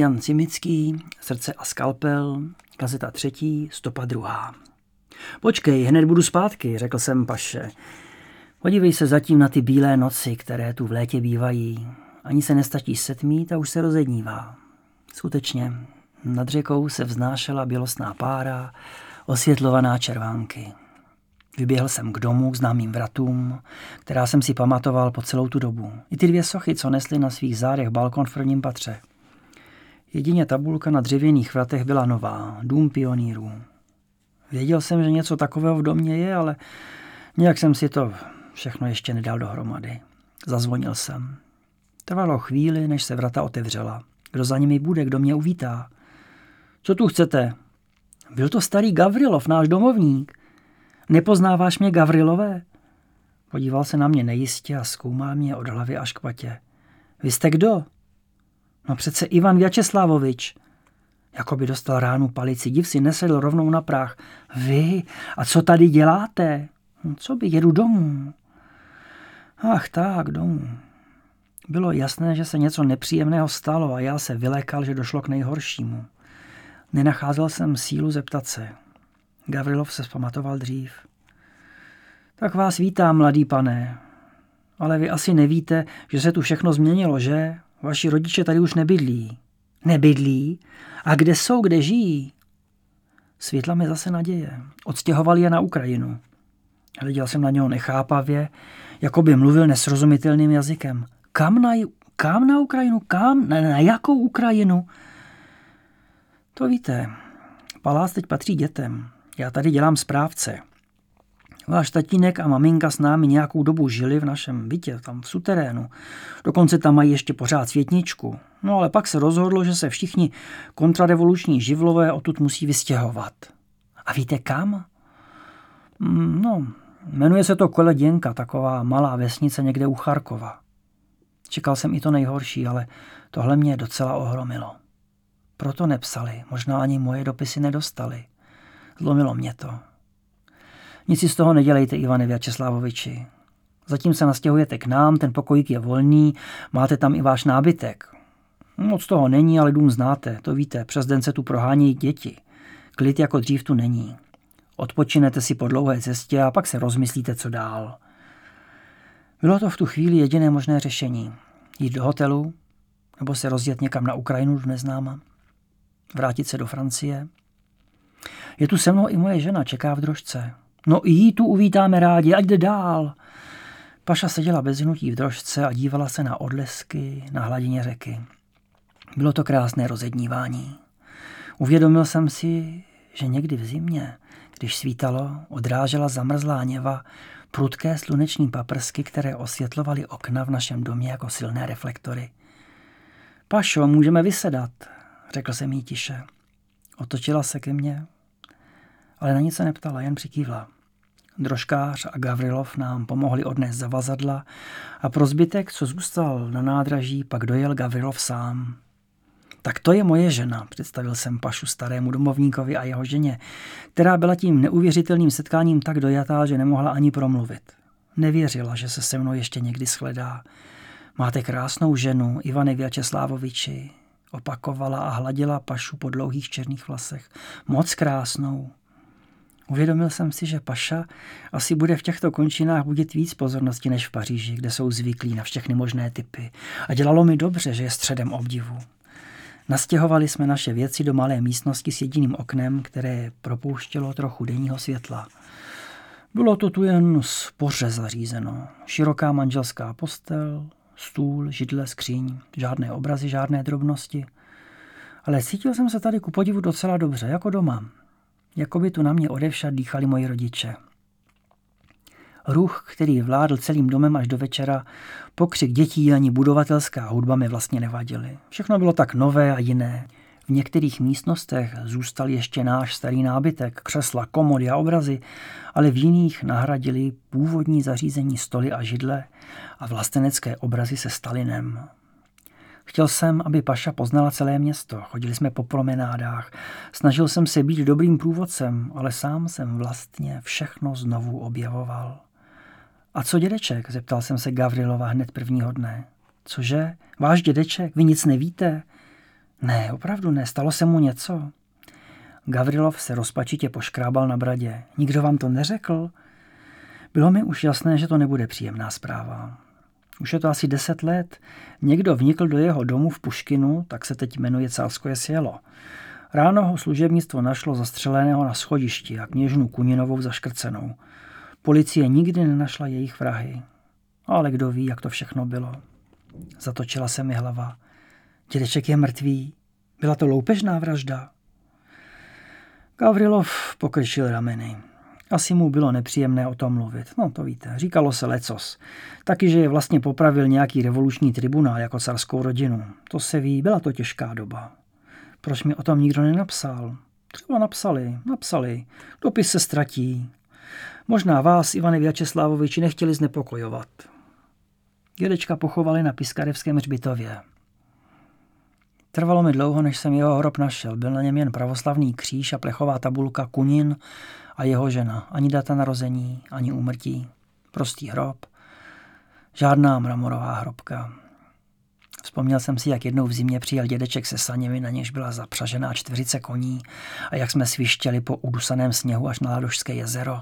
Jan Cimický, Srdce a skalpel, kazeta třetí, stopa druhá. Počkej, hned budu zpátky, řekl jsem Paše. Podívej se zatím na ty bílé noci, které tu v létě bývají. Ani se nestačí setmít a už se rozednívá. Skutečně, nad řekou se vznášela bělostná pára, osvětlovaná červánky. Vyběhl jsem k domu, k známým vratům, která jsem si pamatoval po celou tu dobu. I ty dvě sochy, co nesly na svých zádech balkon v prvním patře. Jedině tabulka na dřevěných vratech byla nová, dům pionýrů. Věděl jsem, že něco takového v domě je, ale nějak jsem si to všechno ještě nedal dohromady. Zazvonil jsem. Trvalo chvíli, než se vrata otevřela. Kdo za nimi bude, kdo mě uvítá? Co tu chcete? Byl to starý Gavrilov, náš domovník. Nepoznáváš mě, Gavrilové? Podíval se na mě nejistě a zkoumal mě od hlavy až k patě. Vy jste kdo? No přece Ivan Vyačeslávovič. Jako by dostal ránu palici, div si nesedl rovnou na práh. Vy? A co tady děláte? No, co by, jedu domů. Ach tak, domů. Bylo jasné, že se něco nepříjemného stalo a já se vylekal, že došlo k nejhoršímu. Nenacházel jsem sílu zeptat se. Gavrilov se zpamatoval dřív. Tak vás vítám, mladý pane. Ale vy asi nevíte, že se tu všechno změnilo, že? Vaši rodiče tady už nebydlí. Nebydlí? A kde jsou, kde žijí? Světla mi zase naděje. Odstěhovali je na Ukrajinu. Hleděl jsem na něho nechápavě, jako by mluvil nesrozumitelným jazykem. Kam na, kam na Ukrajinu? Kam? Na, na jakou Ukrajinu? To víte, palác teď patří dětem. Já tady dělám správce. Váš tatínek a maminka s námi nějakou dobu žili v našem bytě, tam v suterénu. Dokonce tam mají ještě pořád světničku. No ale pak se rozhodlo, že se všichni kontrarevoluční živlové odtud musí vystěhovat. A víte kam? Mm, no, jmenuje se to Koleděnka, taková malá vesnice někde u Charkova. Čekal jsem i to nejhorší, ale tohle mě docela ohromilo. Proto nepsali, možná ani moje dopisy nedostali. Zlomilo mě to. Nic si z toho nedělejte, Ivane Vyačeslávoviči. Zatím se nastěhujete k nám, ten pokojík je volný, máte tam i váš nábytek. Moc toho není, ale dům znáte, to víte, přes den se tu prohánějí děti. Klid jako dřív tu není. Odpočinete si po dlouhé cestě a pak se rozmyslíte, co dál. Bylo to v tu chvíli jediné možné řešení. Jít do hotelu, nebo se rozjet někam na Ukrajinu do neznáma. Vrátit se do Francie. Je tu se mnou i moje žena, čeká v drožce. No i jí tu uvítáme rádi, ať jde dál. Paša seděla bez hnutí v drožce a dívala se na odlesky na hladině řeky. Bylo to krásné rozednívání. Uvědomil jsem si, že někdy v zimě, když svítalo, odrážela zamrzlá něva prudké sluneční paprsky, které osvětlovaly okna v našem domě jako silné reflektory. Pašo, můžeme vysedat, řekl jsem jí tiše. Otočila se ke mně, ale na nic se neptala, jen přikývla. Drožkář a Gavrilov nám pomohli odnést zavazadla a pro zbytek, co zůstal na nádraží, pak dojel Gavrilov sám. Tak to je moje žena, představil jsem Pašu starému domovníkovi a jeho ženě, která byla tím neuvěřitelným setkáním tak dojatá, že nemohla ani promluvit. Nevěřila, že se se mnou ještě někdy shledá. Máte krásnou ženu, Ivany Vyačeslávoviči, opakovala a hladila Pašu po dlouhých černých vlasech. Moc krásnou. Uvědomil jsem si, že Paša asi bude v těchto končinách budit víc pozornosti než v Paříži, kde jsou zvyklí na všechny možné typy. A dělalo mi dobře, že je středem obdivu. Nastěhovali jsme naše věci do malé místnosti s jediným oknem, které propouštělo trochu denního světla. Bylo to tu jen spoře zařízeno. Široká manželská postel, stůl, židle, skříň, žádné obrazy, žádné drobnosti. Ale cítil jsem se tady ku podivu docela dobře, jako doma. Jako by tu na mě odevšad dýchali moji rodiče. Ruch, který vládl celým domem až do večera, pokřik dětí ani budovatelská hudba mi vlastně nevadily. Všechno bylo tak nové a jiné. V některých místnostech zůstal ještě náš starý nábytek, křesla, komody a obrazy, ale v jiných nahradili původní zařízení stoly a židle a vlastenecké obrazy se Stalinem. Chtěl jsem, aby Paša poznala celé město. Chodili jsme po promenádách. Snažil jsem se být dobrým průvodcem, ale sám jsem vlastně všechno znovu objevoval. A co dědeček? Zeptal jsem se Gavrilova hned prvního dne. Cože? Váš dědeček? Vy nic nevíte? Ne, opravdu ne, stalo se mu něco. Gavrilov se rozpačitě poškrábal na bradě. Nikdo vám to neřekl? Bylo mi už jasné, že to nebude příjemná zpráva. Už je to asi deset let. Někdo vnikl do jeho domu v Puškinu, tak se teď jmenuje Cárskoje sjelo. Ráno ho služebnictvo našlo zastřeleného na schodišti a kněžnu Kuninovou zaškrcenou. Policie nikdy nenašla jejich vrahy. Ale kdo ví, jak to všechno bylo. Zatočila se mi hlava. Dědeček je mrtvý. Byla to loupežná vražda. Gavrilov pokrčil rameny. Asi mu bylo nepříjemné o tom mluvit. No to víte, říkalo se lecos. Taky, že je vlastně popravil nějaký revoluční tribunál jako carskou rodinu. To se ví, byla to těžká doba. Proč mi o tom nikdo nenapsal? Třeba napsali, napsali. Dopis se ztratí. Možná vás, Ivane Vyačeslávoviči, nechtěli znepokojovat. Dědečka pochovali na Piskarevském hřbitově. Trvalo mi dlouho, než jsem jeho hrob našel. Byl na něm jen pravoslavný kříž a plechová tabulka Kunin a jeho žena. Ani data narození, ani úmrtí. Prostý hrob. Žádná mramorová hrobka. Vzpomněl jsem si, jak jednou v zimě přijel dědeček se saněmi, na něž byla zapřažená čtveřice koní a jak jsme svištěli po udusaném sněhu až na Ladošské jezero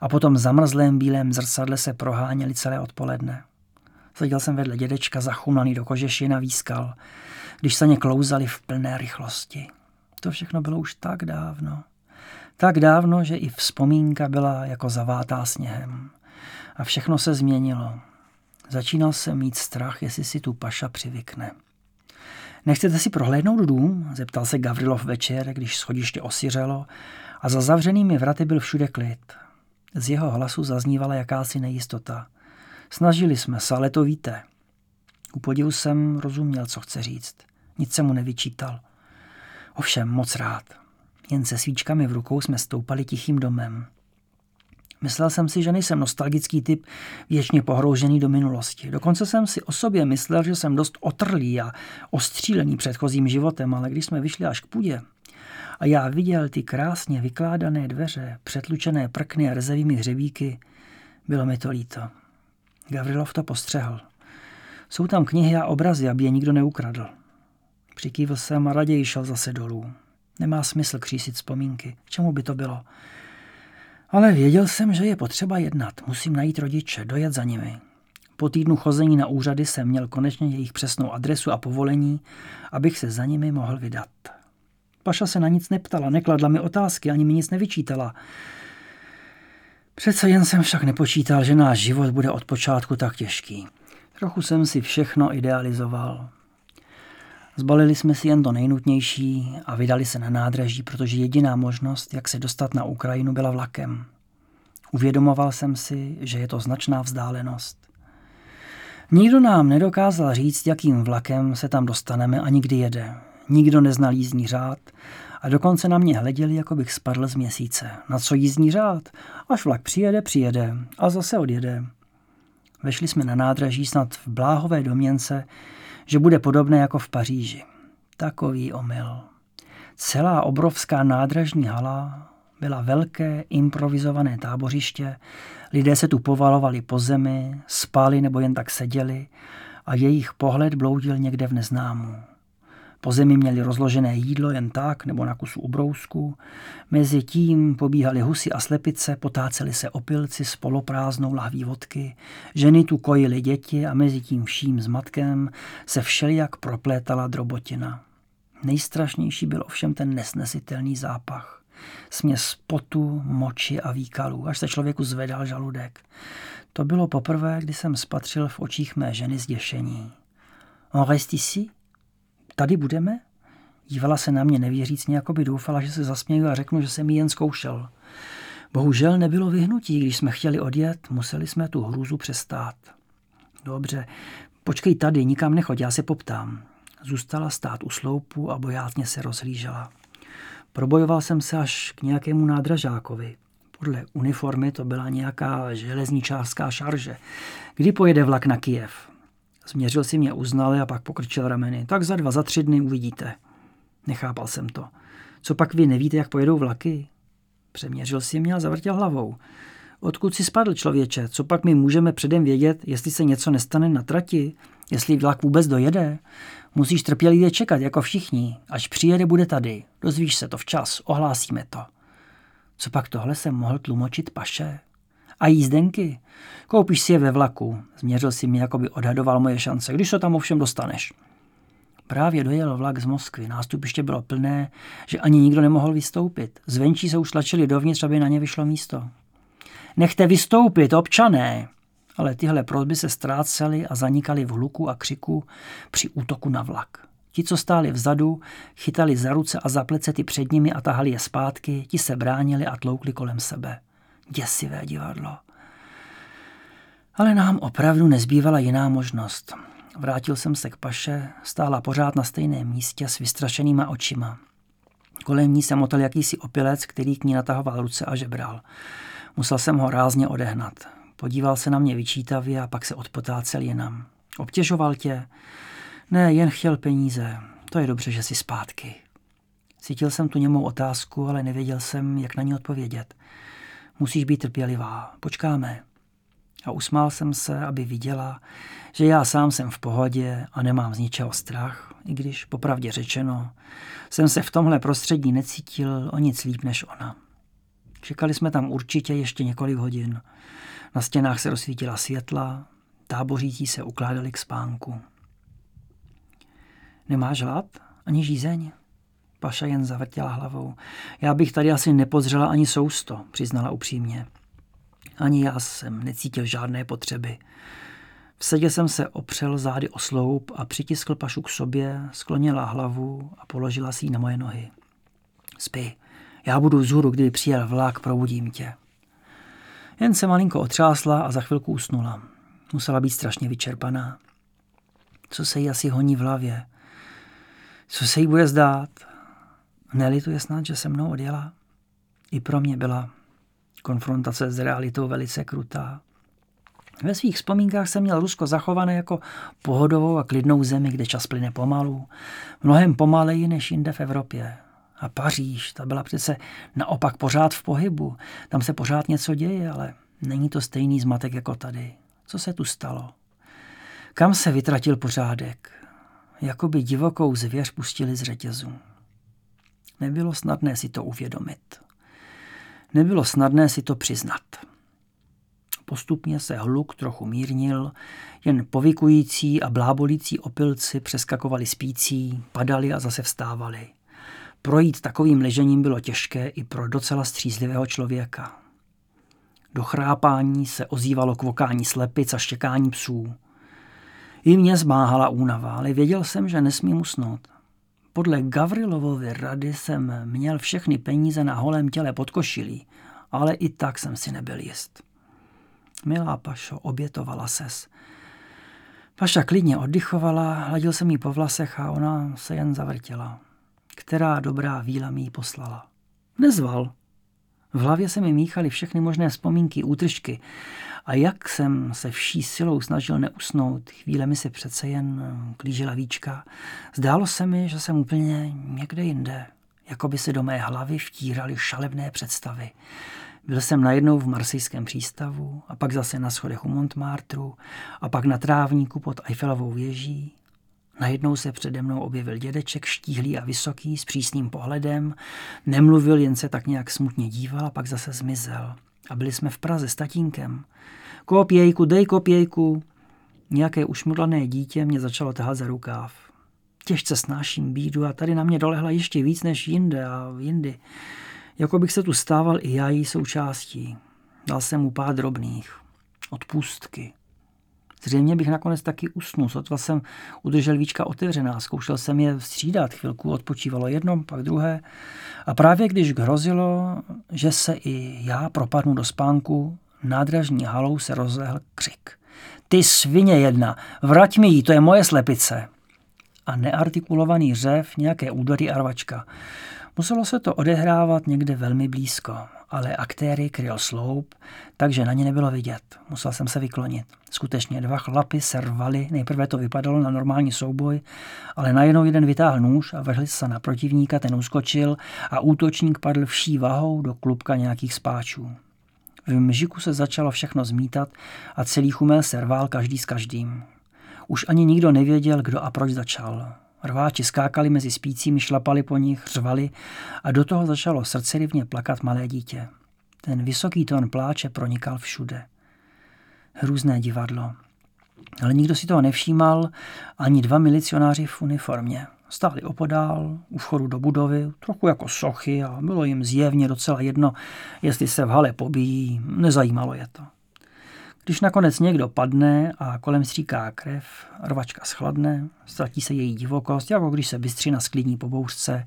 a potom zamrzlém bílém zrcadle se proháněli celé odpoledne. Seděl jsem vedle dědečka zachunaný do kožešin a výskal, když se ně klouzali v plné rychlosti. To všechno bylo už tak dávno. Tak dávno, že i vzpomínka byla jako zavátá sněhem. A všechno se změnilo. Začínal jsem mít strach, jestli si tu paša přivykne. Nechcete si prohlédnout dům? zeptal se Gavrilov večer, když schodiště osiřelo a za zavřenými vraty byl všude klid. Z jeho hlasu zaznívala jakási nejistota. Snažili jsme se, ale to víte. U podivu jsem rozuměl, co chce říct. Nic se mu nevyčítal. Ovšem, moc rád. Jen se svíčkami v rukou jsme stoupali tichým domem. Myslel jsem si, že nejsem nostalgický typ věčně pohroužený do minulosti. Dokonce jsem si o sobě myslel, že jsem dost otrlý a ostřílený předchozím životem, ale když jsme vyšli až k půdě a já viděl ty krásně vykládané dveře, přetlučené prkny a rezevými hřebíky, bylo mi to líto. Gavrilov to postřehl. Jsou tam knihy a obrazy, aby je nikdo neukradl. Přikývl jsem a raději šel zase dolů. Nemá smysl křísit vzpomínky. K čemu by to bylo? Ale věděl jsem, že je potřeba jednat. Musím najít rodiče, dojet za nimi. Po týdnu chození na úřady jsem měl konečně jejich přesnou adresu a povolení, abych se za nimi mohl vydat. Paša se na nic neptala, nekladla mi otázky, ani mi nic nevyčítala. Přece jen jsem však nepočítal, že náš život bude od počátku tak těžký. Trochu jsem si všechno idealizoval. Zbalili jsme si jen to nejnutnější a vydali se na nádraží, protože jediná možnost, jak se dostat na Ukrajinu, byla vlakem. Uvědomoval jsem si, že je to značná vzdálenost. Nikdo nám nedokázal říct, jakým vlakem se tam dostaneme a nikdy jede. Nikdo neznal jízdní řád a dokonce na mě hleděli, jako bych spadl z měsíce. Na co jízdní řád? Až vlak přijede, přijede a zase odjede. Vešli jsme na nádraží snad v bláhové domněnce, že bude podobné jako v Paříži. Takový omyl. Celá obrovská nádražní hala byla velké improvizované tábořiště, lidé se tu povalovali po zemi, spali nebo jen tak seděli a jejich pohled bloudil někde v neznámu. Po zemi měli rozložené jídlo jen tak nebo na kusu ubrousku. Mezi tím pobíhali husy a slepice, potáceli se opilci s poloprázdnou lahví vodky. Ženy tu kojily děti a mezi tím vším zmatkem se všelijak proplétala drobotina. Nejstrašnější byl ovšem ten nesnesitelný zápach. Směs potu, moči a výkalů, až se člověku zvedal žaludek. To bylo poprvé, kdy jsem spatřil v očích mé ženy zděšení. On reste ici? Tady budeme? Dívala se na mě nevěřícně, jako by doufala, že se zasměju a řeknu, že jsem ji jen zkoušel. Bohužel nebylo vyhnutí, když jsme chtěli odjet, museli jsme tu hrůzu přestát. Dobře, počkej tady, nikam nechoď, já se poptám. Zůstala stát u sloupu a bojátně se rozhlížela. Probojoval jsem se až k nějakému nádražákovi. Podle uniformy to byla nějaká železničářská šarže. Kdy pojede vlak na Kijev? Změřil si mě uznali a pak pokrčil rameny. Tak za dva, za tři dny uvidíte. Nechápal jsem to. Co pak vy nevíte, jak pojedou vlaky? Přeměřil si mě a zavrtěl hlavou. Odkud si spadl člověče? Co pak my můžeme předem vědět, jestli se něco nestane na trati? Jestli vlak vůbec dojede, musíš trpělivě čekat, jako všichni. Až přijede, bude tady. Dozvíš se to včas, ohlásíme to. Co pak tohle jsem mohl tlumočit paše? A jízdenky? Koupíš si je ve vlaku. Změřil si mi, jako by odhadoval moje šance, když se tam ovšem dostaneš. Právě dojel vlak z Moskvy. Nástupiště bylo plné, že ani nikdo nemohl vystoupit. Zvenčí se už tlačili dovnitř, aby na ně vyšlo místo. Nechte vystoupit, občané! Ale tyhle prozby se ztrácely a zanikaly v hluku a křiku při útoku na vlak. Ti, co stáli vzadu, chytali za ruce a za plece ty před nimi a tahali je zpátky, ti se bránili a tloukli kolem sebe. Děsivé divadlo. Ale nám opravdu nezbývala jiná možnost. Vrátil jsem se k paše, stála pořád na stejném místě s vystrašenýma očima. Kolem ní se motel jakýsi opilec, který k ní natahoval ruce a žebral. Musel jsem ho rázně odehnat. Podíval se na mě vyčítavě a pak se odpotácel jinam. Obtěžoval tě? Ne, jen chtěl peníze. To je dobře, že jsi zpátky. Cítil jsem tu němou otázku, ale nevěděl jsem, jak na ní odpovědět. Musíš být trpělivá. Počkáme. A usmál jsem se, aby viděla, že já sám jsem v pohodě a nemám z ničeho strach, i když, popravdě řečeno, jsem se v tomhle prostředí necítil o nic líp než ona. Čekali jsme tam určitě ještě několik hodin. Na stěnách se rozsvítila světla, tábořící se ukládali k spánku. Nemáš hlad? Ani žízeň? Paša jen zavrtěla hlavou. Já bych tady asi nepozřela ani sousto, přiznala upřímně. Ani já jsem necítil žádné potřeby. V sedě jsem se opřel zády o sloup a přitiskl pašu k sobě, sklonila hlavu a položila si ji na moje nohy. Spí, já budu vzhůru, kdyby přijel vlak, probudím tě. Jen se malinko otřásla a za chvilku usnula. Musela být strašně vyčerpaná. Co se jí asi honí v hlavě? Co se jí bude zdát? Nelituje snad, že se mnou odjela? I pro mě byla konfrontace s realitou velice krutá. Ve svých vzpomínkách jsem měl Rusko zachované jako pohodovou a klidnou zemi, kde čas plyne pomalu, mnohem pomaleji než jinde v Evropě. A Paříž, ta byla přece naopak pořád v pohybu. Tam se pořád něco děje, ale není to stejný zmatek jako tady. Co se tu stalo? Kam se vytratil pořádek? Jakoby divokou zvěř pustili z řetězu. Nebylo snadné si to uvědomit. Nebylo snadné si to přiznat. Postupně se hluk trochu mírnil, jen povykující a blábolící opilci přeskakovali spící, padali a zase vstávali. Projít takovým ležením bylo těžké i pro docela střízlivého člověka. Do chrápání se ozývalo kvokání slepic a štěkání psů. I mě zmáhala únava, ale věděl jsem, že nesmím usnout. Podle Gavrilovovy rady jsem měl všechny peníze na holém těle pod košilí, ale i tak jsem si nebyl jist. Milá Pašo, obětovala ses. Paša klidně oddychovala, hladil jsem jí po vlasech a ona se jen zavrtěla. Která dobrá víla mi ji poslala. Nezval. V hlavě se mi míchaly všechny možné vzpomínky, útržky jak jsem se vší silou snažil neusnout, chvíle mi se přece jen klížila víčka, zdálo se mi, že jsem úplně někde jinde, jako by se do mé hlavy vtíraly šalebné představy. Byl jsem najednou v marsejském přístavu a pak zase na schodech u Montmartru a pak na trávníku pod Eiffelovou věží. Najednou se přede mnou objevil dědeček, štíhlý a vysoký, s přísným pohledem. Nemluvil, jen se tak nějak smutně díval a pak zase zmizel. A byli jsme v Praze s tatínkem. Kopějku, dej kopějku. Nějaké ušmudlané dítě mě začalo tahat za rukáv. Těžce snáším bídu a tady na mě dolehla ještě víc než jinde a jindy. Jako bych se tu stával i já její součástí. Dal jsem mu pár drobných. Odpustky. Zřejmě bych nakonec taky usnul. Sotva jsem udržel víčka otevřená, zkoušel jsem je střídat. Chvilku odpočívalo jedno, pak druhé. A právě když hrozilo, že se i já propadnu do spánku, nádražní halou se rozlehl křik. Ty svině jedna, vrať mi ji, to je moje slepice. A neartikulovaný řev, nějaké údery a rvačka. Muselo se to odehrávat někde velmi blízko, ale aktéry kryl sloup, takže na ně nebylo vidět. Musel jsem se vyklonit. Skutečně dva chlapy se rvali, nejprve to vypadalo na normální souboj, ale najednou jeden vytáhl nůž a vrhli se na protivníka, ten uskočil a útočník padl vší vahou do klubka nějakých spáčů. V mžiku se začalo všechno zmítat a celý chumel se rval každý s každým. Už ani nikdo nevěděl, kdo a proč začal. Rváči skákali mezi spícími, šlapali po nich, řvali a do toho začalo srdcerivně plakat malé dítě. Ten vysoký tón pláče pronikal všude. Hrůzné divadlo. Ale nikdo si toho nevšímal, ani dva milicionáři v uniformě. Stáli opodál, u vchodu do budovy, trochu jako sochy a bylo jim zjevně docela jedno, jestli se v hale pobíjí, nezajímalo je to. Když nakonec někdo padne a kolem stříká krev, rvačka schladne, ztratí se její divokost, jako když se bystřina sklidní po bouřce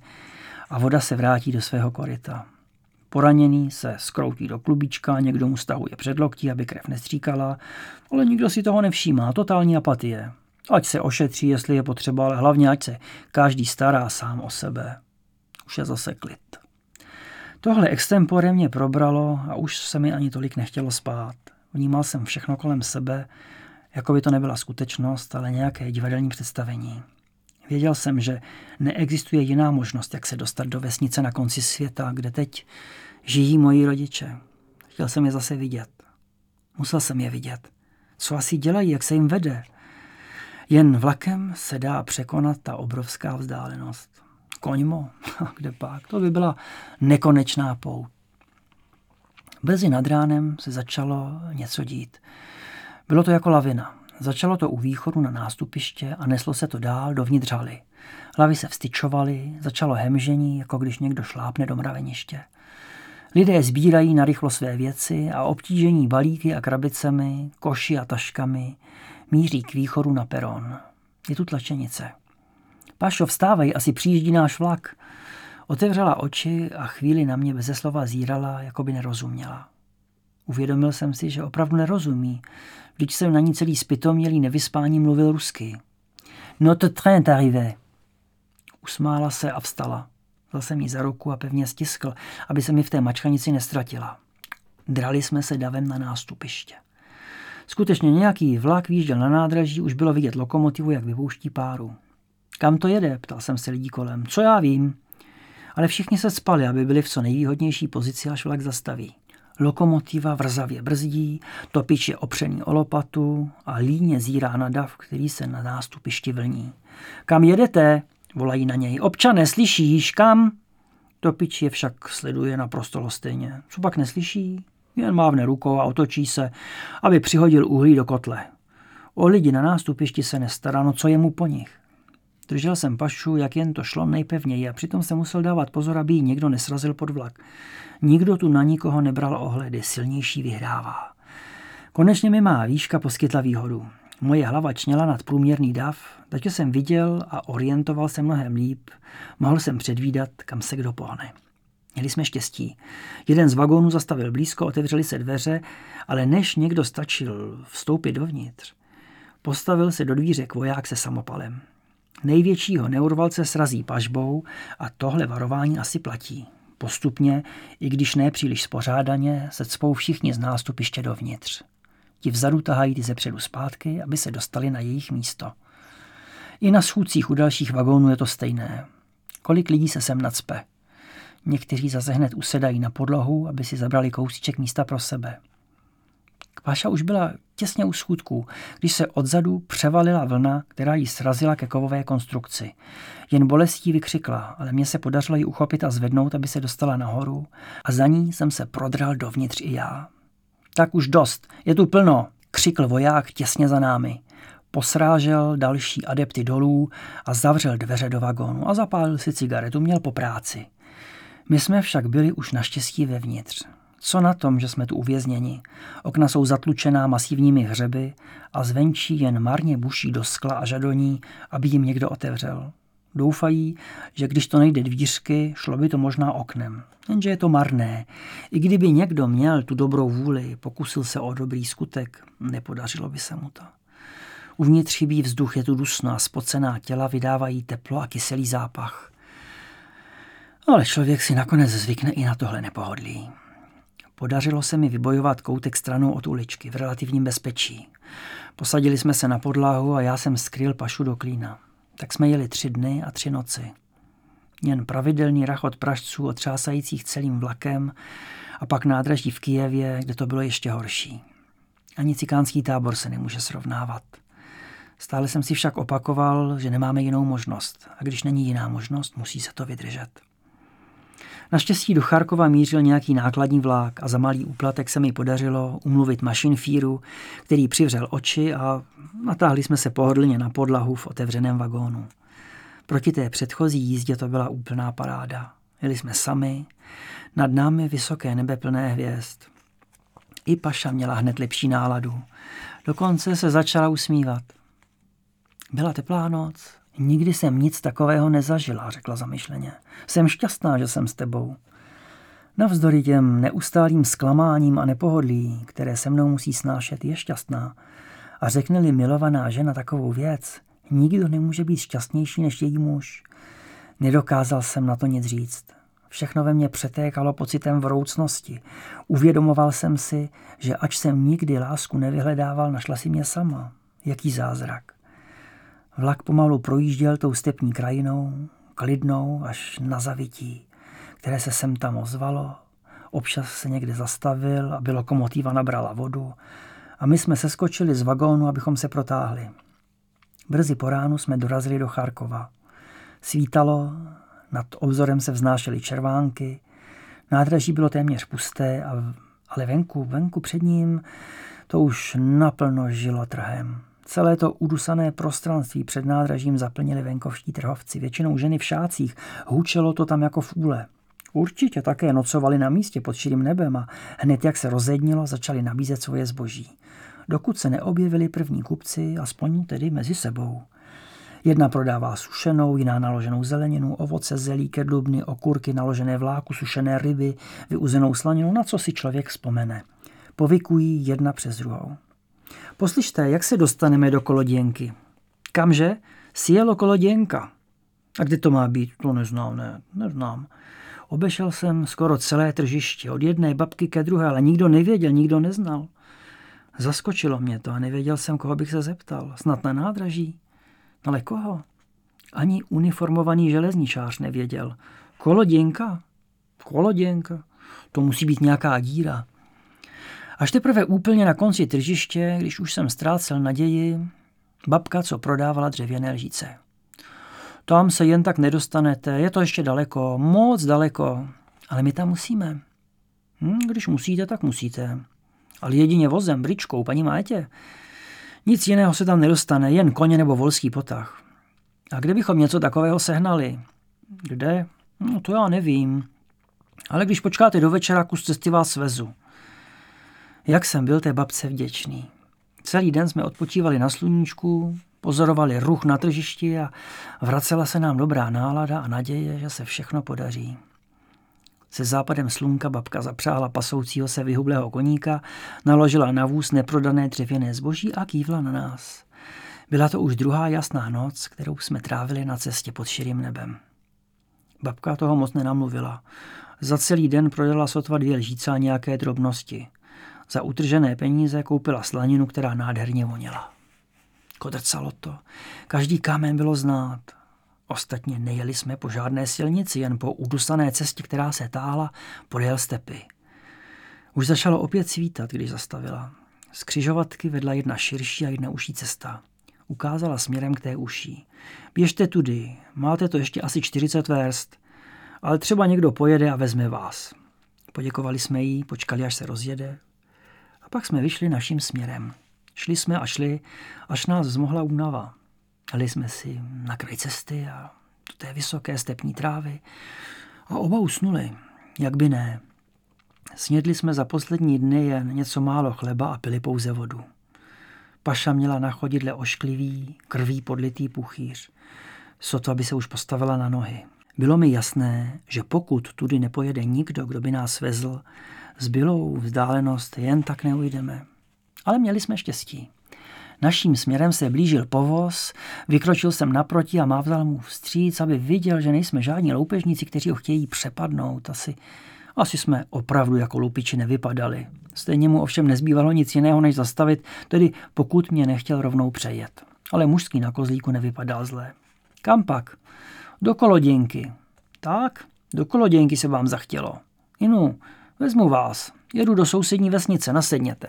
a voda se vrátí do svého koryta. Poraněný se skroutí do klubička, někdo mu stahuje předloktí, aby krev nestříkala, ale nikdo si toho nevšímá, totální apatie. Ať se ošetří, jestli je potřeba, ale hlavně ať se každý stará sám o sebe. Už je zase klid. Tohle extempore mě probralo a už se mi ani tolik nechtělo spát. Vnímal jsem všechno kolem sebe, jako by to nebyla skutečnost, ale nějaké divadelní představení. Věděl jsem, že neexistuje jiná možnost, jak se dostat do vesnice na konci světa, kde teď žijí moji rodiče. Chtěl jsem je zase vidět. Musel jsem je vidět. Co asi dělají, jak se jim vede. Jen vlakem se dá překonat ta obrovská vzdálenost. Koňmo, kde pak, to by byla nekonečná pout. Brzy nad ránem se začalo něco dít. Bylo to jako lavina. Začalo to u východu na nástupiště a neslo se to dál dovnitř haly. Hlavy se vstyčovaly, začalo hemžení, jako když někdo šlápne do mraveniště. Lidé sbírají narychlo své věci a obtížení balíky a krabicemi, koši a taškami míří k východu na peron. Je tu tlačenice. Pašo, vstávej, asi přijíždí náš vlak. Otevřela oči a chvíli na mě beze slova zírala, jako by nerozuměla. Uvědomil jsem si, že opravdu nerozumí. Vždyť jsem na ní celý spitomělý nevyspání mluvil rusky. Notre train est arrivé. Usmála se a vstala. Vzal jsem jí za ruku a pevně stiskl, aby se mi v té mačkanici nestratila. Drali jsme se davem na nástupiště. Skutečně nějaký vlak výjížděl na nádraží, už bylo vidět lokomotivu, jak vypouští páru. Kam to jede? ptal jsem se lidí kolem. Co já vím? Ale všichni se spali, aby byli v co nejvýhodnější pozici, až vlak zastaví. Lokomotiva vrzavě brzdí, topič je opřený o lopatu a líně zírá na dav, který se na nástupišti vlní. Kam jedete? Volají na něj. Občane, slyšíš, kam? Topič je však sleduje naprosto lostejně. Co pak neslyší? Jen mávne rukou a otočí se, aby přihodil uhlí do kotle. O lidi na nástupišti se nestará, no co je mu po nich. Držel jsem pašu, jak jen to šlo nejpevněji a přitom se musel dávat pozor, aby ji někdo nesrazil pod vlak. Nikdo tu na nikoho nebral ohledy, silnější vyhrává. Konečně mi má výška poskytla výhodu. Moje hlava čněla nad průměrný dav, takže jsem viděl a orientoval se mnohem líp. Mohl jsem předvídat, kam se kdo pohne. Měli jsme štěstí. Jeden z vagónů zastavil blízko, otevřely se dveře, ale než někdo stačil vstoupit dovnitř, postavil se do dvířek voják se samopalem. Největšího neurvalce srazí pažbou a tohle varování asi platí. Postupně, i když ne příliš spořádaně, se cpou všichni z nástupiště dovnitř. Ti vzadu tahají ty zepředu zpátky, aby se dostali na jejich místo. I na schůdcích u dalších vagónů je to stejné. Kolik lidí se sem nacpe? Někteří zase hned usedají na podlahu, aby si zabrali kousíček místa pro sebe. Páša už byla těsně u schůdků, když se odzadu převalila vlna, která ji srazila ke kovové konstrukci. Jen bolestí vykřikla, ale mně se podařilo ji uchopit a zvednout, aby se dostala nahoru a za ní jsem se prodral dovnitř i já. Tak už dost, je tu plno, křikl voják těsně za námi. Posrážel další adepty dolů a zavřel dveře do vagónu a zapálil si cigaretu, měl po práci. My jsme však byli už naštěstí vevnitř. Co na tom, že jsme tu uvězněni? Okna jsou zatlučená masivními hřeby a zvenčí jen marně buší do skla a žadoní, aby jim někdo otevřel. Doufají, že když to nejde dvířky, šlo by to možná oknem. Jenže je to marné. I kdyby někdo měl tu dobrou vůli, pokusil se o dobrý skutek, nepodařilo by se mu to. Uvnitř chybí vzduch, je tu dusno a spocená těla vydávají teplo a kyselý zápach. Ale člověk si nakonec zvykne i na tohle nepohodlí. Podařilo se mi vybojovat koutek stranou od uličky v relativním bezpečí. Posadili jsme se na podlahu a já jsem skryl pašu do klína. Tak jsme jeli tři dny a tři noci. Jen pravidelný rachot pražců otřásajících celým vlakem a pak nádraží v Kijevě, kde to bylo ještě horší. Ani cikánský tábor se nemůže srovnávat. Stále jsem si však opakoval, že nemáme jinou možnost. A když není jiná možnost, musí se to vydržet. Naštěstí do Charkova mířil nějaký nákladní vlák a za malý úplatek se mi podařilo umluvit mašinfíru, který přivřel oči a natáhli jsme se pohodlně na podlahu v otevřeném vagónu. Proti té předchozí jízdě to byla úplná paráda. Jeli jsme sami, nad námi vysoké nebe plné hvězd. I Paša měla hned lepší náladu. Dokonce se začala usmívat. Byla teplá noc. Nikdy jsem nic takového nezažila, řekla zamyšleně. Jsem šťastná, že jsem s tebou. Navzdory těm neustálým zklamáním a nepohodlí, které se mnou musí snášet, je šťastná. A řekne-li milovaná žena takovou věc, nikdo nemůže být šťastnější než její muž. Nedokázal jsem na to nic říct. Všechno ve mně přetékalo pocitem vroucnosti. Uvědomoval jsem si, že ač jsem nikdy lásku nevyhledával, našla si mě sama. Jaký zázrak. Vlak pomalu projížděl tou stepní krajinou, klidnou až na zavití, které se sem tam ozvalo. Občas se někde zastavil, aby lokomotiva nabrala vodu a my jsme seskočili z vagónu, abychom se protáhli. Brzy po ránu jsme dorazili do Charkova. Svítalo, nad obzorem se vznášely červánky, nádraží bylo téměř pusté, ale venku, venku před ním to už naplno žilo trhem. Celé to udusané prostranství před nádražím zaplnili venkovští trhovci, většinou ženy v šácích, hůčelo to tam jako v úle. Určitě také nocovali na místě pod širým nebem a hned jak se rozednilo, začali nabízet svoje zboží. Dokud se neobjevili první kupci, aspoň tedy mezi sebou. Jedna prodává sušenou, jiná naloženou zeleninu, ovoce, zelí, kedlubny, okurky, naložené vláku, sušené ryby, vyuzenou slaninu, na co si člověk vzpomene. Povykují jedna přes druhou. Poslyšte, jak se dostaneme do koloděnky? Kamže? Sjelo koloděnka. A kde to má být? To neznám, ne, neznám. Obešel jsem skoro celé tržiště, od jedné babky ke druhé, ale nikdo nevěděl, nikdo neznal. Zaskočilo mě to a nevěděl jsem, koho bych se zeptal. Snad na nádraží? Ale koho? Ani uniformovaný železničář nevěděl. Koloděnka? Koloděnka? To musí být nějaká díra. Až teprve úplně na konci tržiště, když už jsem ztrácel naději, babka, co prodávala dřevěné lžíce. Tam se jen tak nedostanete, je to ještě daleko, moc daleko, ale my tam musíme. Hm, když musíte, tak musíte. Ale jedině vozem, bričkou, paní Mátě. Nic jiného se tam nedostane, jen koně nebo volský potah. A kde bychom něco takového sehnali? Kde? No to já nevím. Ale když počkáte do večera, kus cesty vás vezu. Jak jsem byl té babce vděčný. Celý den jsme odpočívali na sluníčku, pozorovali ruch na tržišti a vracela se nám dobrá nálada a naděje, že se všechno podaří. Se západem slunka babka zapřáhla pasoucího se vyhublého koníka, naložila na vůz neprodané dřevěné zboží a kývla na nás. Byla to už druhá jasná noc, kterou jsme trávili na cestě pod širým nebem. Babka toho moc nenamluvila. Za celý den prodala sotva dvě lžíce a nějaké drobnosti. Za utržené peníze koupila slaninu, která nádherně voněla. Kodrcalo to. Každý kámen bylo znát. Ostatně nejeli jsme po žádné silnici, jen po udusané cestě, která se táhla podél stepy. Už začalo opět svítat, když zastavila. Z křižovatky vedla jedna širší a jedna uší cesta. Ukázala směrem k té uší. Běžte tudy, máte to ještě asi 40 verst, ale třeba někdo pojede a vezme vás. Poděkovali jsme jí, počkali, až se rozjede, a pak jsme vyšli naším směrem. Šli jsme a šli, až nás zmohla únava. Jeli jsme si na kraj cesty a do té vysoké stepní trávy a oba usnuli, jak by ne. Snědli jsme za poslední dny jen něco málo chleba a pili pouze vodu. Paša měla na chodidle ošklivý, krví podlitý puchýř. Sotva by se už postavila na nohy. Bylo mi jasné, že pokud tudy nepojede nikdo, kdo by nás vezl, Zbylou vzdálenost jen tak neujdeme. Ale měli jsme štěstí. Naším směrem se blížil povoz, vykročil jsem naproti a mávzal mu vstříc, aby viděl, že nejsme žádní loupežníci, kteří ho chtějí přepadnout. Asi, asi jsme opravdu jako lupiči nevypadali. Stejně mu ovšem nezbývalo nic jiného, než zastavit, tedy pokud mě nechtěl rovnou přejet. Ale mužský na kozlíku nevypadal zlé. Kam pak? Do koloděnky. Tak, do koloděnky se vám zachtělo. Inu, Vezmu vás. Jedu do sousední vesnice, nasedněte.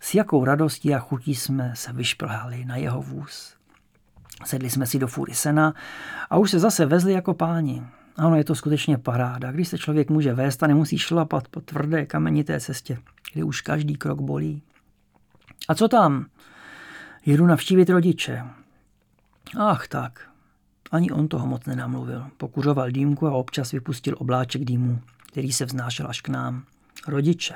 S jakou radostí a chutí jsme se vyšplhali na jeho vůz. Sedli jsme si do fůry sena a už se zase vezli jako páni. Ano, je to skutečně paráda, když se člověk může vést a nemusí šlapat po tvrdé kamenité cestě, kdy už každý krok bolí. A co tam? Jedu navštívit rodiče. Ach tak, ani on toho moc nenamluvil. Pokuřoval dýmku a občas vypustil obláček dýmu, který se vznášel až k nám. Rodiče.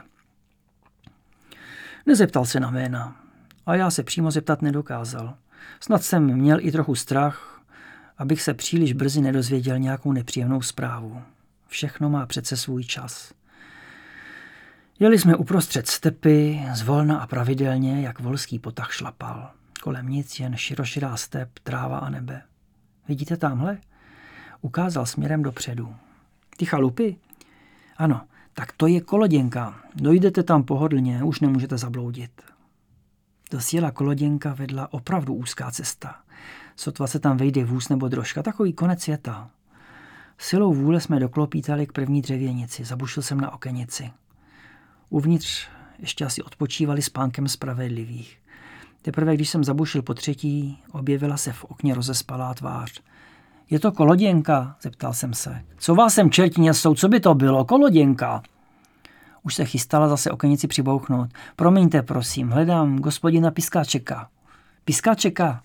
Nezeptal se na jména. A já se přímo zeptat nedokázal. Snad jsem měl i trochu strach, abych se příliš brzy nedozvěděl nějakou nepříjemnou zprávu. Všechno má přece svůj čas. Jeli jsme uprostřed stepy, zvolna a pravidelně, jak volský potah šlapal. Kolem nic, jen široširá step, tráva a nebe. Vidíte tamhle? Ukázal směrem dopředu. Ty chalupy? Ano, tak to je koloděnka. Dojdete tam pohodlně, už nemůžete zabloudit. Do sjela koloděnka vedla opravdu úzká cesta. Sotva se tam vejde vůz nebo drožka, takový konec světa. Silou vůle jsme doklopítali k první dřevěnici, zabušil jsem na okenici. Uvnitř ještě asi odpočívali spánkem spravedlivých. Teprve když jsem zabušil po třetí, objevila se v okně rozespalá tvář. Je to koloděnka? zeptal jsem se. Co vás sem čerti nesou, co by to bylo? Koloděnka. Už se chystala zase okenici přibouchnout. Promiňte, prosím, hledám gospodina Piskáčeka. Piskáčeka?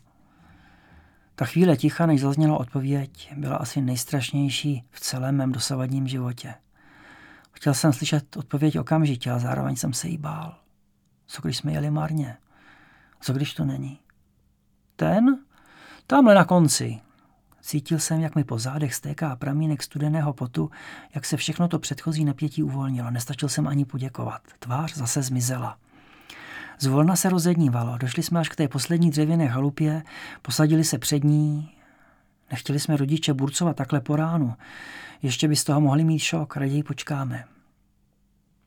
Ta chvíle ticha, než zazněla odpověď, byla asi nejstrašnější v celém mém dosavadním životě. Chtěl jsem slyšet odpověď okamžitě a zároveň jsem se jí bál. Co když jsme jeli marně? Co když to není? Ten? Tamhle na konci. Cítil jsem, jak mi po zádech stéká pramínek studeného potu, jak se všechno to předchozí napětí uvolnilo. Nestačil jsem ani poděkovat. Tvář zase zmizela. Zvolna se rozednívalo. Došli jsme až k té poslední dřevěné chalupě, posadili se před ní. Nechtěli jsme rodiče burcovat takhle po ránu. Ještě by z toho mohli mít šok, raději počkáme.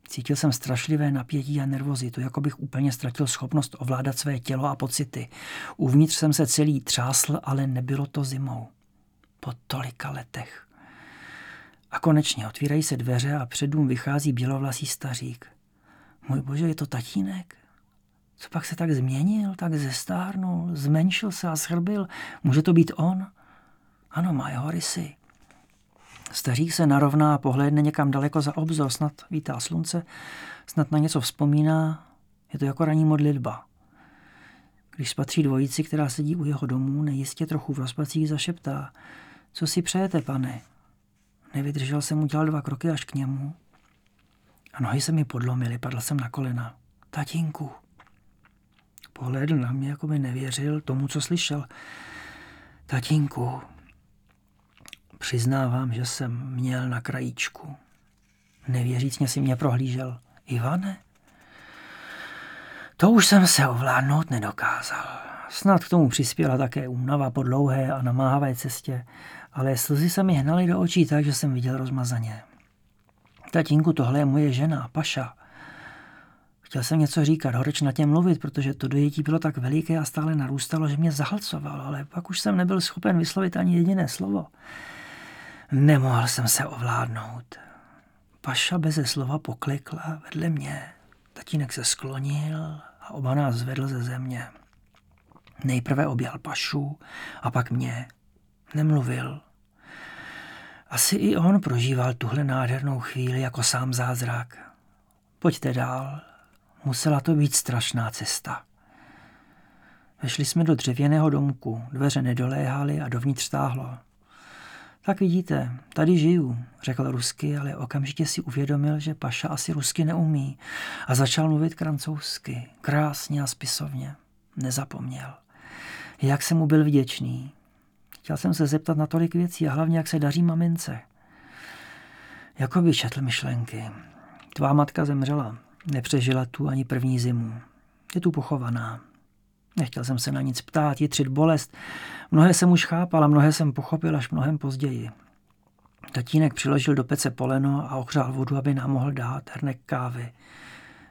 Cítil jsem strašlivé napětí a nervozitu, jako bych úplně ztratil schopnost ovládat své tělo a pocity. Uvnitř jsem se celý třásl, ale nebylo to zimou. Po tolika letech. A konečně otvírají se dveře a před dům vychází bělovlasý stařík. Můj bože, je to tatínek? Co pak se tak změnil, tak zestárnul, zmenšil se a schrbil? Může to být on? Ano, má jeho rysy. Stařík se narovná a pohlédne někam daleko za obzor, snad vítá slunce, snad na něco vzpomíná, je to jako ranní modlitba. Když spatří dvojici, která sedí u jeho domu, nejistě trochu v rozpacích zašeptá. Co si přejete, pane? Nevydržel jsem, udělal dva kroky až k němu. A nohy se mi podlomily, padl jsem na kolena. Tatínku. Pohlédl na mě, jako by nevěřil tomu, co slyšel. Tatínku, Přiznávám, že jsem měl na krajíčku. Nevěřícně si mě prohlížel. Ivane? To už jsem se ovládnout nedokázal. Snad k tomu přispěla také únava po dlouhé a namáhavé cestě, ale slzy se mi hnaly do očí tak, že jsem viděl rozmazaně. Tatínku, tohle je moje žena, Paša. Chtěl jsem něco říkat, na tě mluvit, protože to dojetí bylo tak veliké a stále narůstalo, že mě zahlcovalo, ale pak už jsem nebyl schopen vyslovit ani jediné slovo. Nemohl jsem se ovládnout. Paša beze slova poklekla vedle mě. Tatínek se sklonil a oba nás zvedl ze země. Nejprve objal Pašu a pak mě. Nemluvil. Asi i on prožíval tuhle nádhernou chvíli jako sám zázrak. Pojďte dál. Musela to být strašná cesta. Vešli jsme do dřevěného domku, dveře nedoléhaly a dovnitř stáhlo. Tak vidíte, tady žiju, řekl rusky, ale okamžitě si uvědomil, že Paša asi rusky neumí a začal mluvit francouzsky, krásně a spisovně. Nezapomněl. Jak jsem mu byl vděčný. Chtěl jsem se zeptat na tolik věcí a hlavně, jak se daří mamince. Jako by četl myšlenky. Tvá matka zemřela. Nepřežila tu ani první zimu. Je tu pochovaná. Nechtěl jsem se na nic ptát, jitřit bolest. Mnohé jsem už chápal a mnohé jsem pochopil až mnohem později. Tatínek přiložil do pece poleno a ohřál vodu, aby nám mohl dát hrnek kávy.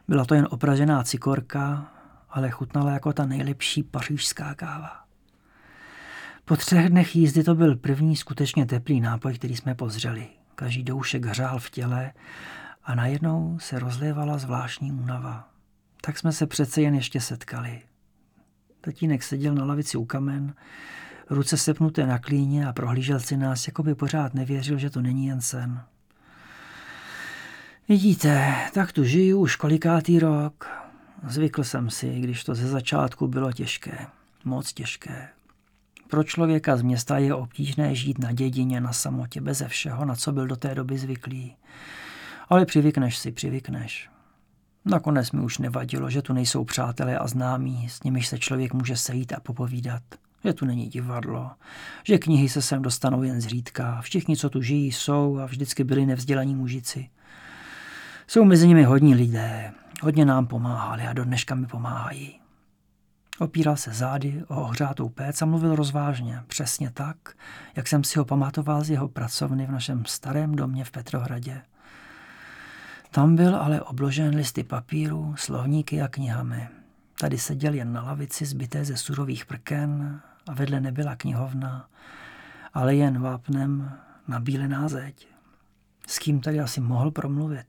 Byla to jen opražená cikorka, ale chutnala jako ta nejlepší pařížská káva. Po třech dnech jízdy to byl první skutečně teplý nápoj, který jsme pozřeli. Každý doušek hřál v těle a najednou se rozlévala zvláštní únava. tak jsme se přece jen ještě setkali. Tatínek seděl na lavici u kamen, ruce sepnuté na klíně a prohlížel si nás, jako by pořád nevěřil, že to není jen sen. Vidíte, tak tu žiju už kolikátý rok. Zvykl jsem si, když to ze začátku bylo těžké, moc těžké. Pro člověka z města je obtížné žít na dědině, na samotě, beze všeho, na co byl do té doby zvyklý. Ale přivykneš si, přivykneš. Nakonec mi už nevadilo, že tu nejsou přátelé a známí, s nimiž se člověk může sejít a popovídat. Že tu není divadlo, že knihy se sem dostanou jen zřídka, všichni, co tu žijí, jsou a vždycky byli nevzdělaní mužici. Jsou mezi nimi hodní lidé, hodně nám pomáhali a do dneška mi pomáhají. Opíral se zády o ohřátou péc a mluvil rozvážně, přesně tak, jak jsem si ho pamatoval z jeho pracovny v našem starém domě v Petrohradě. Tam byl ale obložen listy papíru, slovníky a knihami. Tady seděl jen na lavici zbyté ze surových prken a vedle nebyla knihovna, ale jen vápnem nabílená zeď. S kým tady asi mohl promluvit?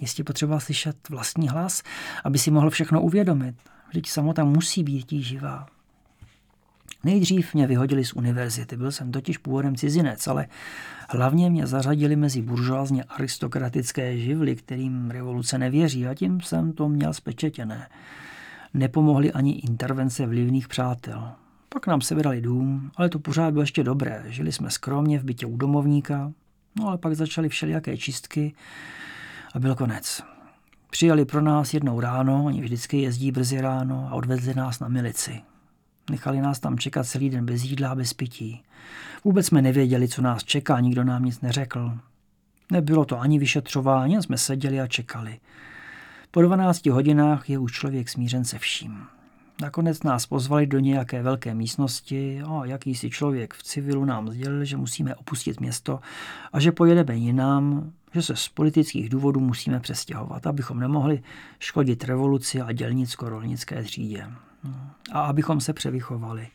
Jistě potřeba slyšet vlastní hlas, aby si mohl všechno uvědomit. Vždyť samota musí být tíživá. Nejdřív mě vyhodili z univerzity, byl jsem totiž původem cizinec, ale hlavně mě zařadili mezi buržoázně aristokratické živly, kterým revoluce nevěří a tím jsem to měl spečetěné. Nepomohly ani intervence vlivných přátel. Pak nám sebrali dům, ale to pořád bylo ještě dobré. Žili jsme skromně v bytě u domovníka, no ale pak začaly všelijaké čistky a byl konec. Přijeli pro nás jednou ráno, oni vždycky jezdí brzy ráno a odvezli nás na milici. Nechali nás tam čekat celý den bez jídla a bez pití. Vůbec jsme nevěděli, co nás čeká, nikdo nám nic neřekl. Nebylo to ani vyšetřování, jsme seděli a čekali. Po 12 hodinách je už člověk smířen se vším. Nakonec nás pozvali do nějaké velké místnosti a jakýsi člověk v civilu nám sdělil, že musíme opustit město a že pojedeme jinam, že se z politických důvodů musíme přestěhovat, abychom nemohli škodit revoluci a dělnicko-rolnické třídě. A abychom se převychovali.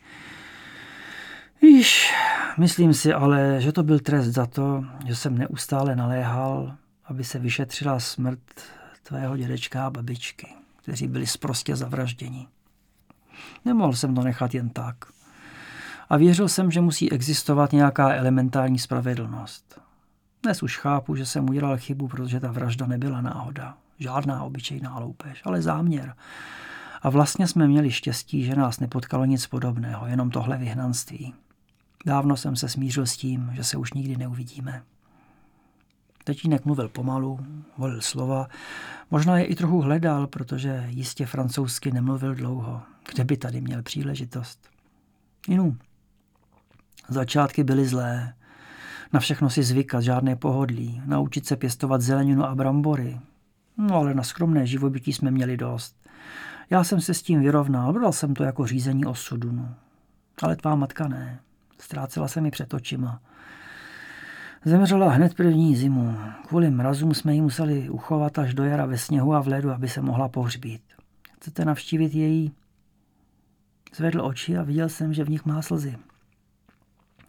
Víš, myslím si ale, že to byl trest za to, že jsem neustále naléhal, aby se vyšetřila smrt tvého dědečka a babičky, kteří byli sprostě zavražděni. Nemohl jsem to nechat jen tak. A věřil jsem, že musí existovat nějaká elementární spravedlnost. Dnes už chápu, že jsem udělal chybu, protože ta vražda nebyla náhoda. Žádná obyčejná loupež, ale záměr. A vlastně jsme měli štěstí, že nás nepotkalo nic podobného, jenom tohle vyhnanství. Dávno jsem se smířil s tím, že se už nikdy neuvidíme. Tatínek mluvil pomalu, volil slova, možná je i trochu hledal, protože jistě francouzsky nemluvil dlouho. Kde by tady měl příležitost? Inu. Začátky byly zlé. Na všechno si zvykat, žádné pohodlí, naučit se pěstovat zeleninu a brambory. No ale na skromné živobytí jsme měli dost. Já jsem se s tím vyrovnal, bral jsem to jako řízení osudu. No. Ale tvá matka ne. Ztrácela se mi před očima. Zemřela hned první zimu. Kvůli mrazům jsme ji museli uchovat až do jara ve sněhu a v ledu, aby se mohla pohřbít. Chcete navštívit její? Zvedl oči a viděl jsem, že v nich má slzy.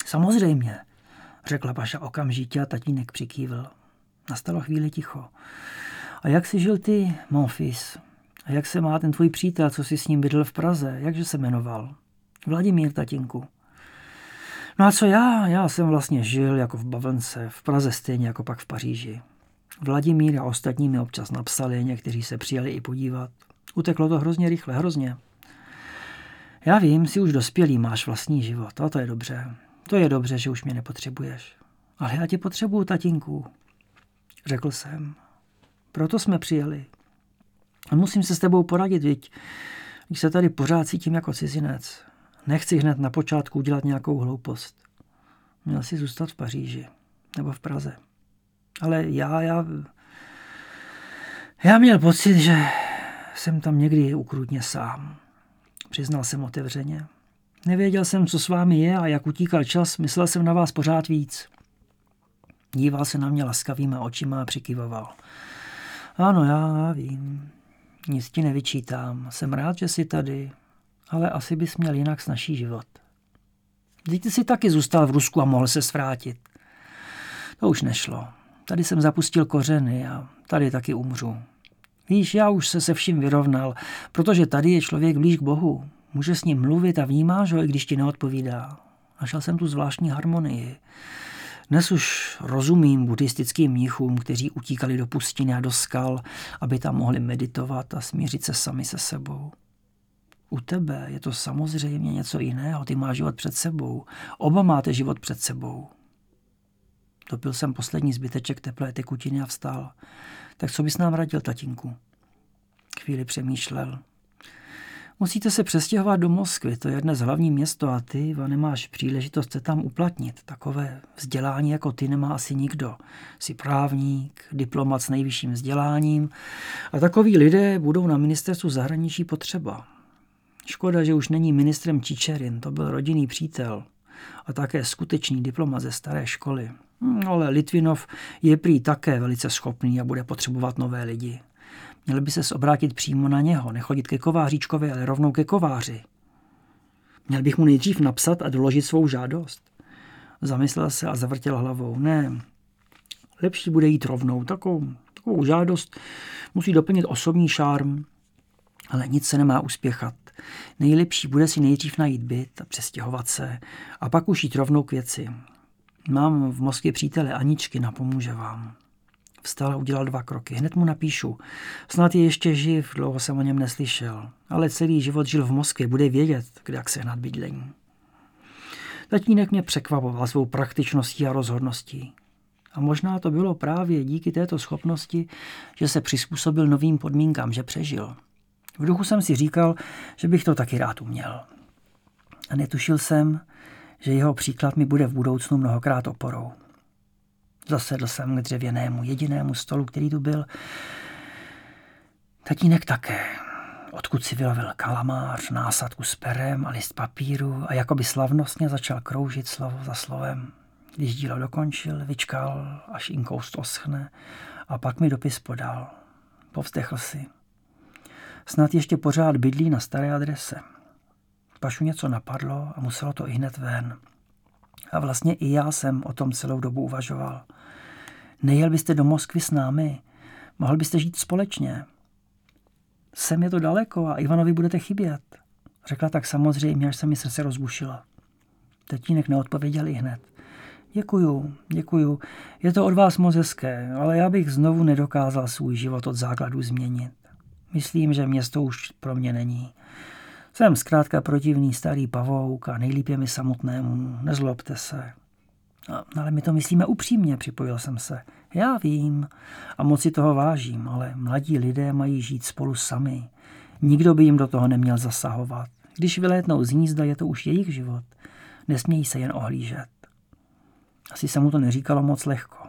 Samozřejmě, řekla Paša okamžitě a tatínek přikývil. Nastalo chvíli ticho. A jak si žil ty, mon fils? A jak se má ten tvůj přítel, co jsi s ním bydl v Praze? Jakže se jmenoval? Vladimír, tatínku. No a co já? Já jsem vlastně žil jako v Bavlnce, v Praze stejně jako pak v Paříži. Vladimír a ostatní mi občas napsali, někteří se přijeli i podívat. Uteklo to hrozně rychle, hrozně. Já vím, jsi už dospělý, máš vlastní život a to je dobře. To je dobře, že už mě nepotřebuješ. Ale já tě potřebuju, tatínku. Řekl jsem. Proto jsme přijeli. A musím se s tebou poradit, viď? Když se tady pořád cítím jako cizinec. Nechci hned na počátku udělat nějakou hloupost. Měl si zůstat v Paříži nebo v Praze. Ale já, já, já měl pocit, že jsem tam někdy ukrutně sám. Přiznal jsem otevřeně. Nevěděl jsem, co s vámi je a jak utíkal čas, myslel jsem na vás pořád víc. Díval se na mě laskavýma očima a přikyvoval. Ano, já vím. Nic ti nevyčítám. Jsem rád, že jsi tady ale asi bys měl jinak snažší život. Vždyť si taky zůstal v Rusku a mohl se svrátit. To už nešlo. Tady jsem zapustil kořeny a tady taky umřu. Víš, já už se se vším vyrovnal, protože tady je člověk blíž k Bohu. Může s ním mluvit a vnímáš ho, i když ti neodpovídá. Našel jsem tu zvláštní harmonii. Dnes už rozumím buddhistickým mnichům, kteří utíkali do pustiny a do skal, aby tam mohli meditovat a smířit se sami se sebou. U tebe je to samozřejmě něco jiného. Ty máš život před sebou. Oba máte život před sebou. Dopil jsem poslední zbyteček teplé tekutiny a vstal. Tak co bys nám radil, tatínku? Chvíli přemýšlel. Musíte se přestěhovat do Moskvy, to je dnes hlavní město a ty, Iva, nemáš příležitost se tam uplatnit. Takové vzdělání jako ty nemá asi nikdo. Jsi právník, diplomat s nejvyšším vzděláním a takoví lidé budou na ministerstvu zahraničí potřeba. Škoda, že už není ministrem Čičerin, to byl rodinný přítel a také skutečný diplomat ze staré školy. Hm, ale Litvinov je prý také velice schopný a bude potřebovat nové lidi. Měl by se obrátit přímo na něho, nechodit ke kováříčkovi, ale rovnou ke kováři. Měl bych mu nejdřív napsat a doložit svou žádost. Zamyslel se a zavrtěl hlavou. Ne, lepší bude jít rovnou. Takovou, takovou žádost musí doplnit osobní šárm, ale nic se nemá uspěchat. Nejlepší bude si nejdřív najít byt a přestěhovat se a pak už jít rovnou k věci. Mám v Moskvě přítele Aničky, napomůže vám. Vstal udělal dva kroky. Hned mu napíšu. Snad je ještě živ, dlouho jsem o něm neslyšel. Ale celý život žil v Moskvě, bude vědět, kde jak sehnat bydlení. Tatínek mě překvapoval svou praktičností a rozhodností. A možná to bylo právě díky této schopnosti, že se přizpůsobil novým podmínkám, že přežil. V duchu jsem si říkal, že bych to taky rád uměl. A netušil jsem, že jeho příklad mi bude v budoucnu mnohokrát oporou. Zasedl jsem k dřevěnému jedinému stolu, který tu byl. Tatínek také, odkud si vylovil kalamář, násadku s perem a list papíru a jakoby slavnostně začal kroužit slovo za slovem. Když dílo dokončil, vyčkal, až inkoust oschne a pak mi dopis podal. Povzdechl si. Snad ještě pořád bydlí na staré adrese. Pašu něco napadlo a muselo to i hned ven. A vlastně i já jsem o tom celou dobu uvažoval. Nejel byste do Moskvy s námi, mohl byste žít společně. Sem je to daleko a Ivanovi budete chybět. Řekla tak samozřejmě, až se mi srdce rozbušila. Tetínek neodpověděl i hned. Děkuju, děkuju. Je to od vás moc hezké, ale já bych znovu nedokázal svůj život od základu změnit. Myslím, že město už pro mě není. Jsem zkrátka protivný starý pavouk a nejlíp je mi samotnému. Nezlobte se. No, ale my to myslíme upřímně, připojil jsem se. Já vím a moc si toho vážím, ale mladí lidé mají žít spolu sami. Nikdo by jim do toho neměl zasahovat. Když vylétnou z hnízda, je to už jejich život. Nesmějí se jen ohlížet. Asi se mu to neříkalo moc lehko.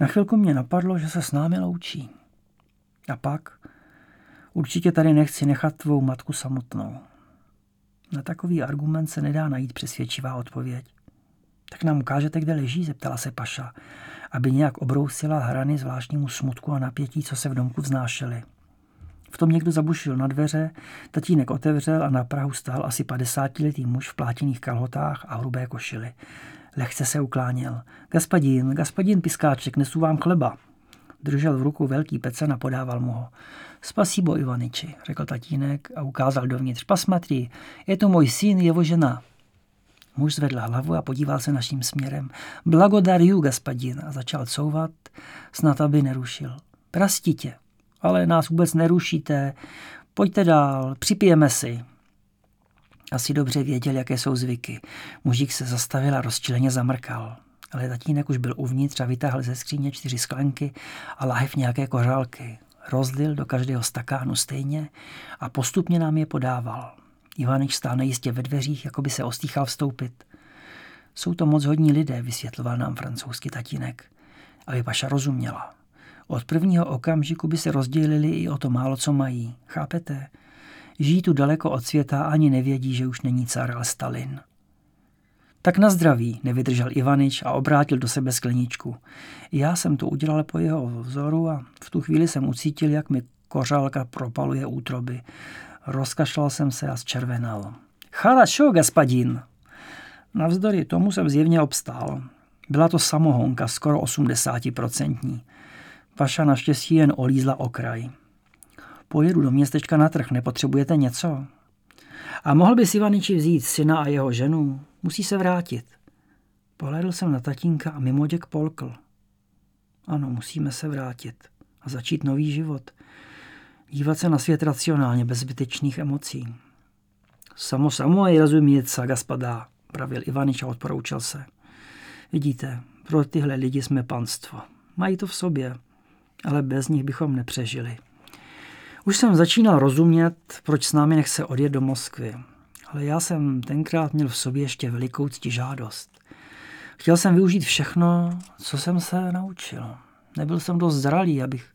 Na chvilku mě napadlo, že se s námi loučí. A pak určitě tady nechci nechat tvou matku samotnou. Na takový argument se nedá najít přesvědčivá odpověď. Tak nám ukážete, kde leží, zeptala se Paša, aby nějak obrousila hrany zvláštnímu smutku a napětí, co se v domku vznášely. V tom někdo zabušil na dveře, tatínek otevřel a na Prahu stál asi padesátiletý muž v plátěných kalhotách a hrubé košily. Lehce se ukláněl. Gaspadín, gaspadín piskáček, nesu vám chleba. Držel v ruku velký pecen a podával mu ho. Spasíbo, Ivaniči, řekl tatínek a ukázal dovnitř. Pasmatří, je to můj syn, jeho žena. Muž zvedl hlavu a podíval se naším směrem. Blagodariu, gaspadin, a začal couvat, snad aby nerušil. Prastitě, ale nás vůbec nerušíte. Pojďte dál, připijeme si. Asi dobře věděl, jaké jsou zvyky. Mužík se zastavil a rozčileně zamrkal. Ale tatínek už byl uvnitř a vytáhl ze skříně čtyři sklenky a lahev nějaké kořálky. Rozlil do každého stakánu stejně a postupně nám je podával. Ivanič stál nejistě ve dveřích, jako by se ostýchal vstoupit. Jsou to moc hodní lidé, vysvětloval nám francouzský tatínek. Aby Paša rozuměla. Od prvního okamžiku by se rozdělili i o to málo, co mají. Chápete? Žijí tu daleko od světa a ani nevědí, že už není car, ale Stalin. Tak na zdraví, nevydržel Ivanič a obrátil do sebe skleničku. Já jsem to udělal po jeho vzoru a v tu chvíli jsem ucítil, jak mi kořálka propaluje útroby. Rozkašlal jsem se a zčervenal. Charašo, gaspadín. Navzdory tomu jsem zjevně obstál. Byla to samohonka, skoro 80%. Paša naštěstí jen olízla okraj. Pojedu do městečka na trh, nepotřebujete něco? A mohl by si vzít syna a jeho ženu? Musí se vrátit. Pohledl jsem na tatínka a mimo děk polkl. Ano, musíme se vrátit a začít nový život. Dívat se na svět racionálně, bez zbytečných emocí. Samo samo je rozumět, saga spadá, pravil Ivanič a odporoučil se. Vidíte, pro tyhle lidi jsme panstvo. Mají to v sobě, ale bez nich bychom nepřežili. Už jsem začínal rozumět, proč s námi nechce odjet do Moskvy. Ale já jsem tenkrát měl v sobě ještě velikou ctižádost. Chtěl jsem využít všechno, co jsem se naučil. Nebyl jsem dost zralý, abych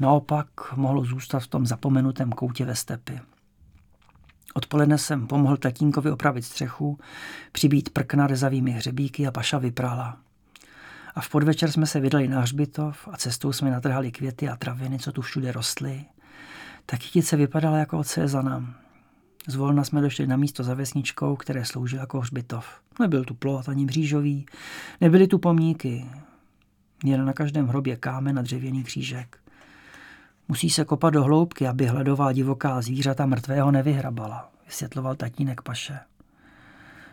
naopak mohl zůstat v tom zapomenutém koutě ve stepy. Odpoledne jsem pomohl tatínkovi opravit střechu, přibít prkna rezavými hřebíky a paša vyprala. A v podvečer jsme se vydali na hřbitov a cestou jsme natrhali květy a traviny, co tu všude rostly. Ta kytice vypadala jako od Cezana. Zvolna jsme došli na místo za vesničkou, které sloužilo jako hřbitov. Nebyl tu plot ani břížový, nebyly tu pomníky. Jen na každém hrobě kámen a dřevěný křížek. Musí se kopat do hloubky, aby hledová divoká zvířata mrtvého nevyhrabala, vysvětloval tatínek Paše.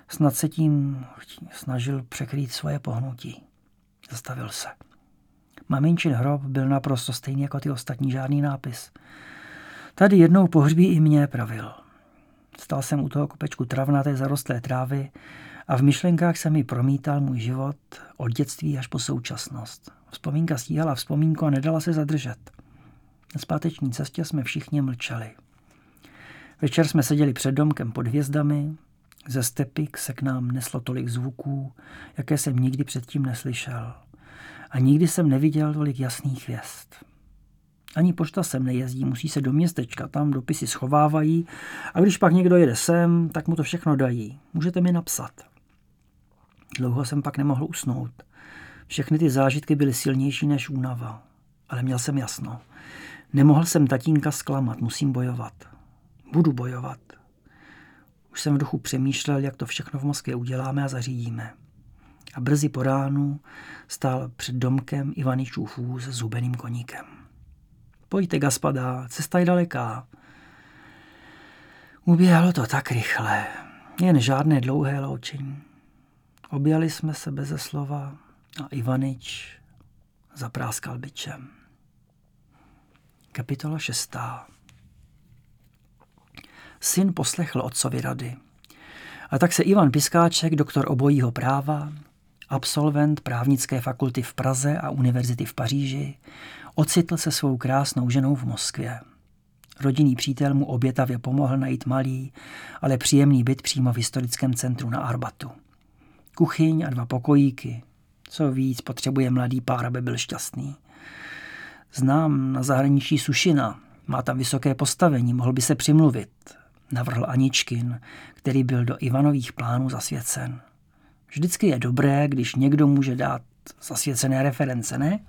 Snad se tím snažil překrýt svoje pohnutí. Zastavil se. Maminčin hrob byl naprosto stejný jako ty ostatní, žádný nápis. Tady jednou pohřbí i mě, pravil. Stal jsem u toho kopečku travnaté zarostlé trávy a v myšlenkách se mi promítal můj život od dětství až po současnost. Vzpomínka stíhala vzpomínku a nedala se zadržet. Na zpáteční cestě jsme všichni mlčeli. Večer jsme seděli před domkem pod hvězdami, ze stepik se k nám neslo tolik zvuků, jaké jsem nikdy předtím neslyšel. A nikdy jsem neviděl tolik jasných hvězd. Ani pošta sem nejezdí, musí se do městečka, tam dopisy schovávají a když pak někdo jede sem, tak mu to všechno dají. Můžete mi napsat. Dlouho jsem pak nemohl usnout. Všechny ty zážitky byly silnější než únava, ale měl jsem jasno. Nemohl jsem tatínka zklamat, musím bojovat. Budu bojovat. Už jsem v duchu přemýšlel, jak to všechno v Moskvě uděláme a zařídíme. A brzy po ránu stál před domkem Ivaničův vůz s zubeným koníkem. Pojďte, gaspada, cesta je daleká. Uběhlo to tak rychle, jen žádné dlouhé loučení. Objali jsme se beze slova a Ivanič zapráskal byčem. Kapitola 6. Syn poslechl otcovi rady. A tak se Ivan Piskáček, doktor obojího práva, absolvent právnické fakulty v Praze a univerzity v Paříži, ocitl se svou krásnou ženou v Moskvě. Rodinný přítel mu obětavě pomohl najít malý, ale příjemný byt přímo v historickém centru na Arbatu. Kuchyň a dva pokojíky. Co víc potřebuje mladý pár, aby byl šťastný. Znám na zahraničí Sušina, má tam vysoké postavení, mohl by se přimluvit, navrhl Aničkin, který byl do Ivanových plánů zasvěcen. Vždycky je dobré, když někdo může dát zasvěcené reference, ne?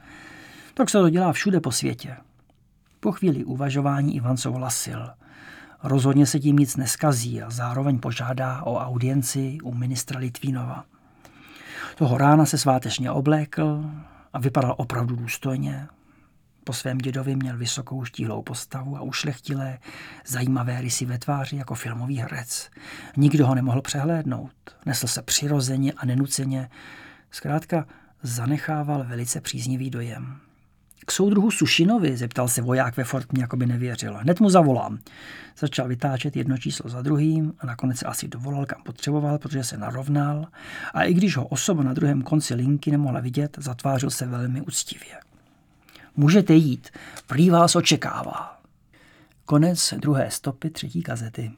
Tak se to dělá všude po světě. Po chvíli uvažování Ivan souhlasil. Rozhodně se tím nic neskazí a zároveň požádá o audienci u ministra Litvínova. Toho rána se svátečně oblékl a vypadal opravdu důstojně. Po svém dědovi měl vysokou štíhlou postavu a ušlechtilé, zajímavé rysy ve tváři jako filmový herec. Nikdo ho nemohl přehlédnout. Nesl se přirozeně a nenuceně. Zkrátka zanechával velice příznivý dojem. K soudruhu Sušinovi, zeptal se voják ve Fortmě, jako by nevěřil. Hned mu zavolám. Začal vytáčet jedno číslo za druhým a nakonec se asi dovolal, kam potřeboval, protože se narovnal a i když ho osoba na druhém konci linky nemohla vidět, zatvářil se velmi úctivě. Můžete jít, prý vás očekává. Konec druhé stopy třetí kazety.